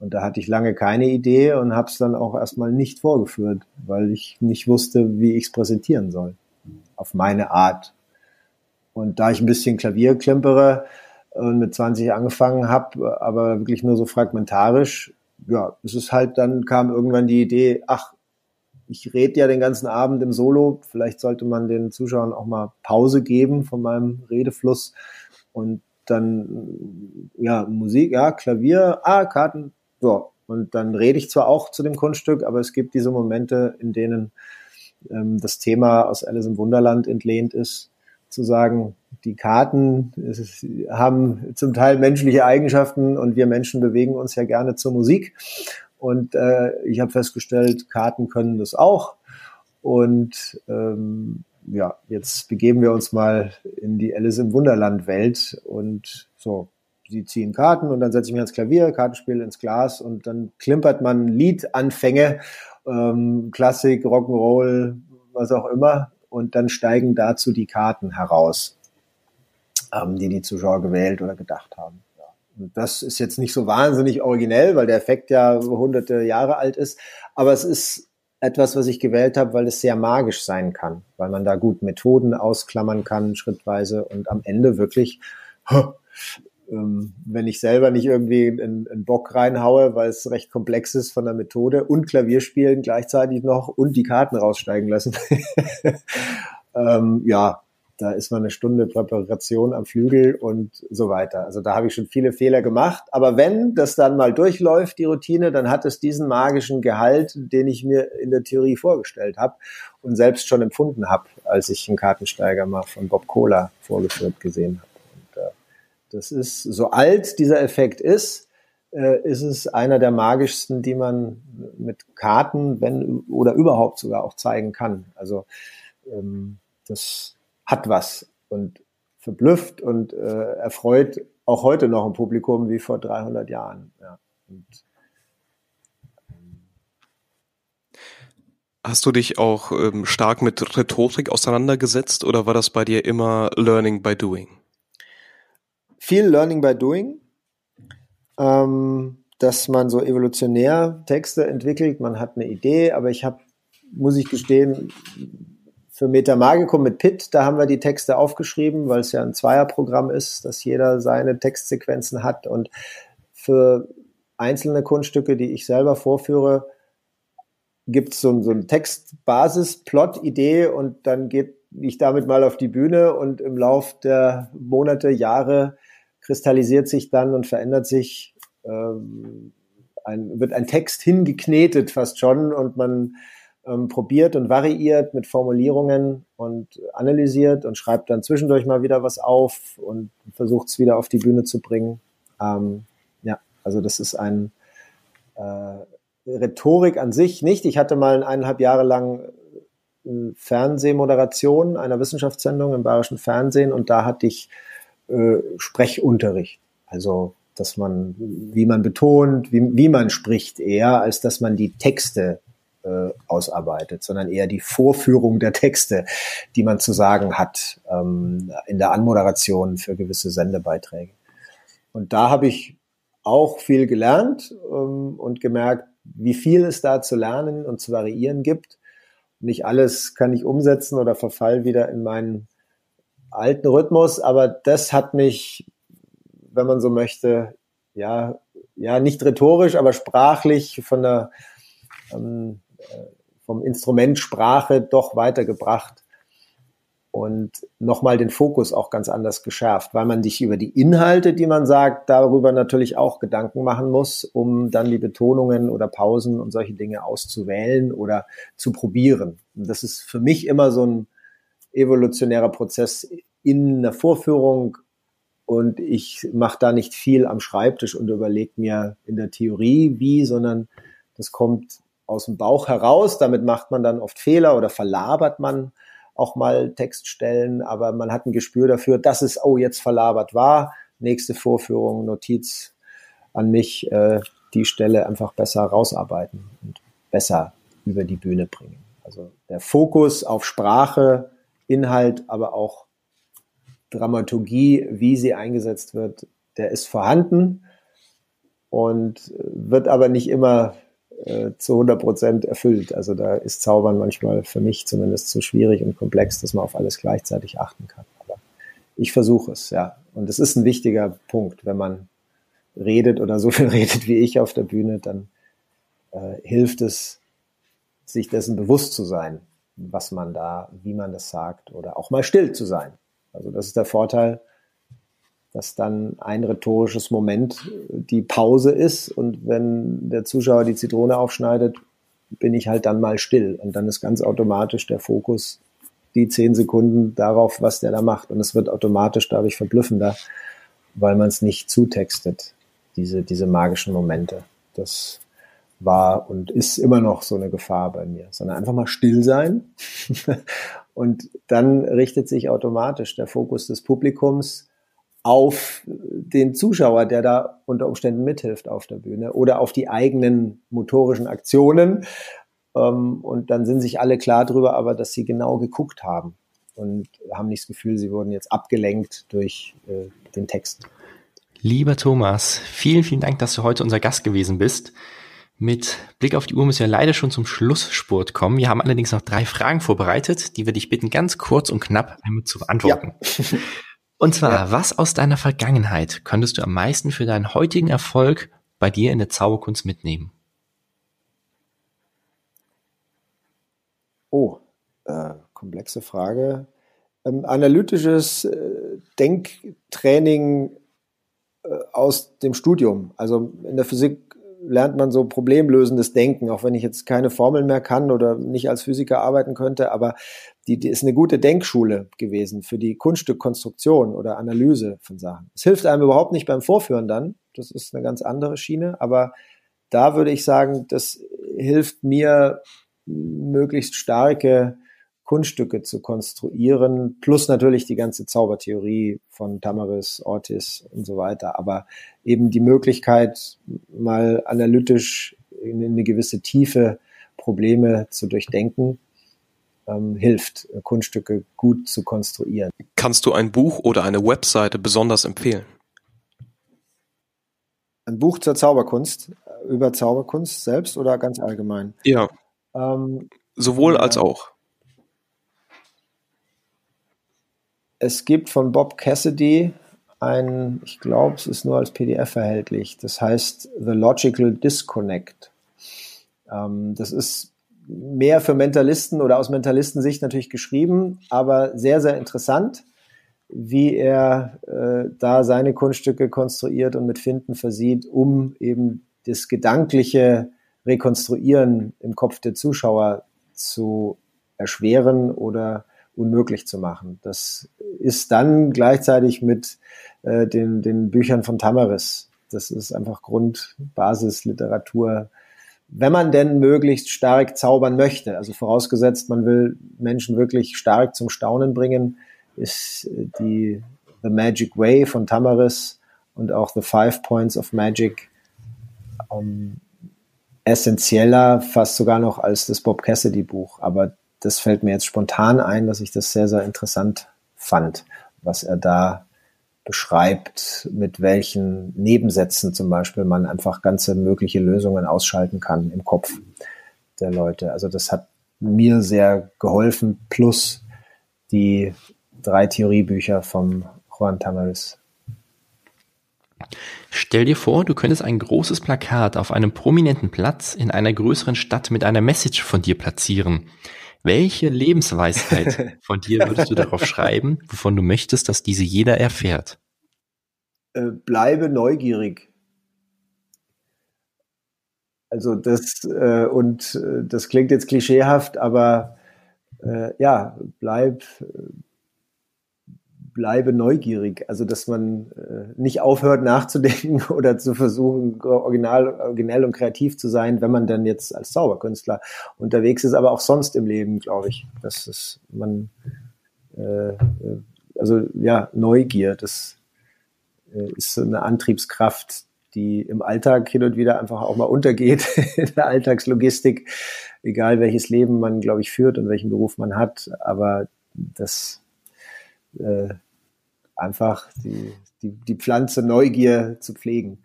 Und da hatte ich lange keine Idee und habe es dann auch erstmal nicht vorgeführt, weil ich nicht wusste, wie ich es präsentieren soll. Auf meine Art. Und da ich ein bisschen Klavier klimpere und mit 20 angefangen habe, aber wirklich nur so fragmentarisch, ja, es ist halt, dann kam irgendwann die Idee, ach, ich rede ja den ganzen Abend im Solo, vielleicht sollte man den Zuschauern auch mal Pause geben von meinem Redefluss und dann, ja, Musik, ja, Klavier, ah, Karten, so. Und dann rede ich zwar auch zu dem Kunststück, aber es gibt diese Momente, in denen ähm, das Thema aus Alice im Wunderland entlehnt ist, zu sagen, die Karten ist, haben zum Teil menschliche Eigenschaften und wir Menschen bewegen uns ja gerne zur Musik. Und äh, ich habe festgestellt, Karten können das auch. Und ähm, ja, jetzt begeben wir uns mal in die Alice im Wunderland Welt und so. Sie ziehen Karten und dann setze ich mich ans Klavier, Kartenspiel ins Glas und dann klimpert man Liedanfänge, ähm, Klassik, Rock'n'Roll, was auch immer und dann steigen dazu die Karten heraus, ähm, die die Zuschauer gewählt oder gedacht haben. Ja. Und das ist jetzt nicht so wahnsinnig originell, weil der Effekt ja hunderte Jahre alt ist, aber es ist etwas, was ich gewählt habe, weil es sehr magisch sein kann, weil man da gut Methoden ausklammern kann, schrittweise und am Ende wirklich, wenn ich selber nicht irgendwie einen, einen Bock reinhaue, weil es recht komplex ist von der Methode und Klavier spielen gleichzeitig noch und die Karten raussteigen lassen. ähm, ja, da ist man eine Stunde Präparation am Flügel und so weiter. Also da habe ich schon viele Fehler gemacht. Aber wenn das dann mal durchläuft, die Routine, dann hat es diesen magischen Gehalt, den ich mir in der Theorie vorgestellt habe und selbst schon empfunden habe, als ich einen Kartensteiger mal von Bob Kohler vorgeführt gesehen habe. Das ist, so alt dieser Effekt ist, äh, ist es einer der magischsten, die man mit Karten, wenn oder überhaupt sogar auch zeigen kann. Also ähm, das hat was und verblüfft und äh, erfreut auch heute noch ein Publikum wie vor 300 Jahren. Ja. Und, ähm, Hast du dich auch ähm, stark mit Rhetorik auseinandergesetzt oder war das bei dir immer Learning by Doing? Viel Learning by Doing, ähm, dass man so evolutionär Texte entwickelt. Man hat eine Idee, aber ich habe, muss ich gestehen, für Metamagicum mit Pit, da haben wir die Texte aufgeschrieben, weil es ja ein Zweierprogramm ist, dass jeder seine Textsequenzen hat. Und für einzelne Kunststücke, die ich selber vorführe, gibt es so, so eine Textbasis, Plot-Idee und dann geht ich damit mal auf die Bühne und im Lauf der Monate, Jahre kristallisiert sich dann und verändert sich, ähm, ein, wird ein Text hingeknetet fast schon und man ähm, probiert und variiert mit Formulierungen und analysiert und schreibt dann zwischendurch mal wieder was auf und versucht es wieder auf die Bühne zu bringen. Ähm, ja, also das ist ein äh, Rhetorik an sich nicht. Ich hatte mal eineinhalb Jahre lang eine Fernsehmoderation einer Wissenschaftssendung im bayerischen Fernsehen und da hatte ich äh, Sprechunterricht. Also dass man, wie man betont, wie, wie man spricht eher, als dass man die Texte äh, ausarbeitet, sondern eher die Vorführung der Texte, die man zu sagen hat ähm, in der Anmoderation für gewisse Sendebeiträge. Und da habe ich auch viel gelernt ähm, und gemerkt, wie viel es da zu lernen und zu variieren gibt. Nicht alles kann ich umsetzen oder verfall wieder in meinen alten Rhythmus, aber das hat mich, wenn man so möchte, ja, ja, nicht rhetorisch, aber sprachlich von der ähm, vom Instrument Sprache doch weitergebracht und nochmal den Fokus auch ganz anders geschärft, weil man sich über die Inhalte, die man sagt, darüber natürlich auch Gedanken machen muss, um dann die Betonungen oder Pausen und solche Dinge auszuwählen oder zu probieren. Und das ist für mich immer so ein evolutionärer Prozess in einer Vorführung und ich mache da nicht viel am Schreibtisch und überlege mir in der Theorie wie, sondern das kommt aus dem Bauch heraus. Damit macht man dann oft Fehler oder verlabert man auch mal Textstellen, aber man hat ein Gespür dafür, dass es, oh, jetzt verlabert war. Nächste Vorführung, Notiz an mich, äh, die Stelle einfach besser rausarbeiten und besser über die Bühne bringen. Also der Fokus auf Sprache, Inhalt, aber auch Dramaturgie, wie sie eingesetzt wird, der ist vorhanden. und wird aber nicht immer äh, zu 100 Prozent erfüllt. Also da ist Zaubern manchmal für mich zumindest zu schwierig und komplex, dass man auf alles gleichzeitig achten kann. Aber ich versuche es, ja. Und es ist ein wichtiger Punkt, wenn man redet oder so viel redet wie ich auf der Bühne, dann äh, hilft es, sich dessen bewusst zu sein, was man da, wie man das sagt oder auch mal still zu sein. Also das ist der Vorteil, dass dann ein rhetorisches Moment die Pause ist und wenn der Zuschauer die Zitrone aufschneidet, bin ich halt dann mal still und dann ist ganz automatisch der Fokus die zehn Sekunden darauf, was der da macht und es wird automatisch dadurch verblüffender, weil man es nicht zutextet, diese, diese magischen Momente. Das war und ist immer noch so eine Gefahr bei mir, sondern einfach mal still sein und dann richtet sich automatisch der Fokus des Publikums auf den Zuschauer, der da unter Umständen mithilft auf der Bühne oder auf die eigenen motorischen Aktionen. Ähm, und dann sind sich alle klar darüber, aber dass sie genau geguckt haben und haben nicht das Gefühl, sie wurden jetzt abgelenkt durch äh, den Text. Lieber Thomas, vielen, vielen Dank, dass du heute unser Gast gewesen bist. Mit Blick auf die Uhr müssen wir leider schon zum Schlussspurt kommen. Wir haben allerdings noch drei Fragen vorbereitet, die wir dich bitten, ganz kurz und knapp einmal zu beantworten. Ja. Und zwar, ja. was aus deiner Vergangenheit könntest du am meisten für deinen heutigen Erfolg bei dir in der Zauberkunst mitnehmen? Oh, äh, komplexe Frage. Ähm, analytisches äh, Denktraining äh, aus dem Studium. Also in der Physik lernt man so problemlösendes Denken, auch wenn ich jetzt keine Formeln mehr kann oder nicht als Physiker arbeiten könnte, aber die, die ist eine gute Denkschule gewesen für die Kunststückkonstruktion oder Analyse von Sachen. Es hilft einem überhaupt nicht beim Vorführen dann, das ist eine ganz andere Schiene, aber da würde ich sagen, das hilft mir möglichst starke Kunststücke zu konstruieren, plus natürlich die ganze Zaubertheorie von Tamaris, Ortiz und so weiter. Aber eben die Möglichkeit, mal analytisch in eine gewisse Tiefe Probleme zu durchdenken, ähm, hilft, Kunststücke gut zu konstruieren. Kannst du ein Buch oder eine Webseite besonders empfehlen? Ein Buch zur Zauberkunst, über Zauberkunst selbst oder ganz allgemein? Ja. Ähm, Sowohl ja. als auch. Es gibt von Bob Cassidy ein, ich glaube, es ist nur als PDF erhältlich. Das heißt The Logical Disconnect. Ähm, das ist mehr für Mentalisten oder aus Mentalistensicht natürlich geschrieben, aber sehr, sehr interessant, wie er äh, da seine Kunststücke konstruiert und mit Finden versieht, um eben das gedankliche Rekonstruieren im Kopf der Zuschauer zu erschweren oder unmöglich zu machen. Das ist dann gleichzeitig mit äh, den, den Büchern von Tamaris. Das ist einfach Grundbasisliteratur. Wenn man denn möglichst stark zaubern möchte, also vorausgesetzt, man will Menschen wirklich stark zum Staunen bringen, ist die The Magic Way von Tamaris und auch The Five Points of Magic um, essentieller, fast sogar noch als das Bob Cassidy Buch. Aber das fällt mir jetzt spontan ein, dass ich das sehr, sehr interessant fand, was er da beschreibt, mit welchen Nebensätzen zum Beispiel man einfach ganze mögliche Lösungen ausschalten kann im Kopf der Leute. Also das hat mir sehr geholfen, plus die drei Theoriebücher vom Juan Tamaris. Stell dir vor, du könntest ein großes Plakat auf einem prominenten Platz in einer größeren Stadt mit einer Message von dir platzieren. Welche Lebensweisheit von dir würdest du darauf schreiben, wovon du möchtest, dass diese jeder erfährt? Äh, bleibe neugierig. Also das äh, und äh, das klingt jetzt klischeehaft, aber äh, ja, bleib bleibe neugierig. Also, dass man äh, nicht aufhört nachzudenken oder zu versuchen, original, originell und kreativ zu sein, wenn man dann jetzt als Zauberkünstler unterwegs ist, aber auch sonst im Leben, glaube ich. dass es man, äh, also ja, Neugier, das äh, ist so eine Antriebskraft, die im Alltag hin und wieder einfach auch mal untergeht, in der Alltagslogistik, egal welches Leben man, glaube ich, führt und welchen Beruf man hat. Aber das äh, einfach die, die, die Pflanze Neugier zu pflegen.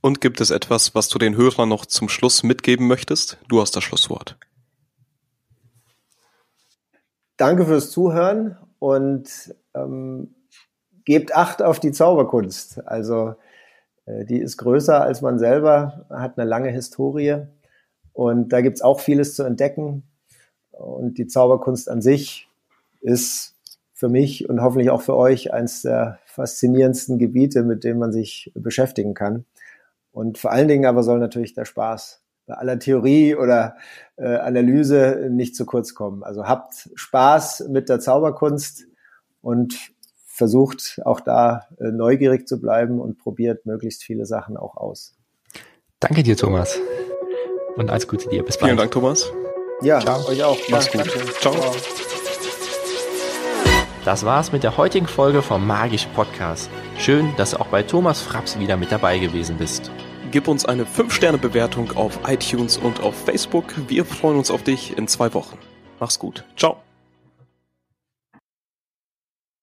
Und gibt es etwas, was du den Hörern noch zum Schluss mitgeben möchtest? Du hast das Schlusswort. Danke fürs Zuhören und ähm, gebt Acht auf die Zauberkunst. Also äh, die ist größer als man selber, hat eine lange Historie und da gibt's auch vieles zu entdecken. Und die Zauberkunst an sich ist für mich und hoffentlich auch für euch eines der faszinierendsten Gebiete, mit denen man sich beschäftigen kann. Und vor allen Dingen aber soll natürlich der Spaß bei aller Theorie oder äh, Analyse nicht zu kurz kommen. Also habt Spaß mit der Zauberkunst und versucht auch da äh, neugierig zu bleiben und probiert möglichst viele Sachen auch aus. Danke dir, Thomas. Und alles Gute dir. Bis bald. Vielen Dank, Thomas. Ja, Ciao. euch auch. Mach's ja, gut. Ciao. Ciao. Das war's mit der heutigen Folge vom Magisch Podcast. Schön, dass du auch bei Thomas Fraps wieder mit dabei gewesen bist. Gib uns eine 5-Sterne-Bewertung auf iTunes und auf Facebook. Wir freuen uns auf dich in zwei Wochen. Mach's gut. Ciao.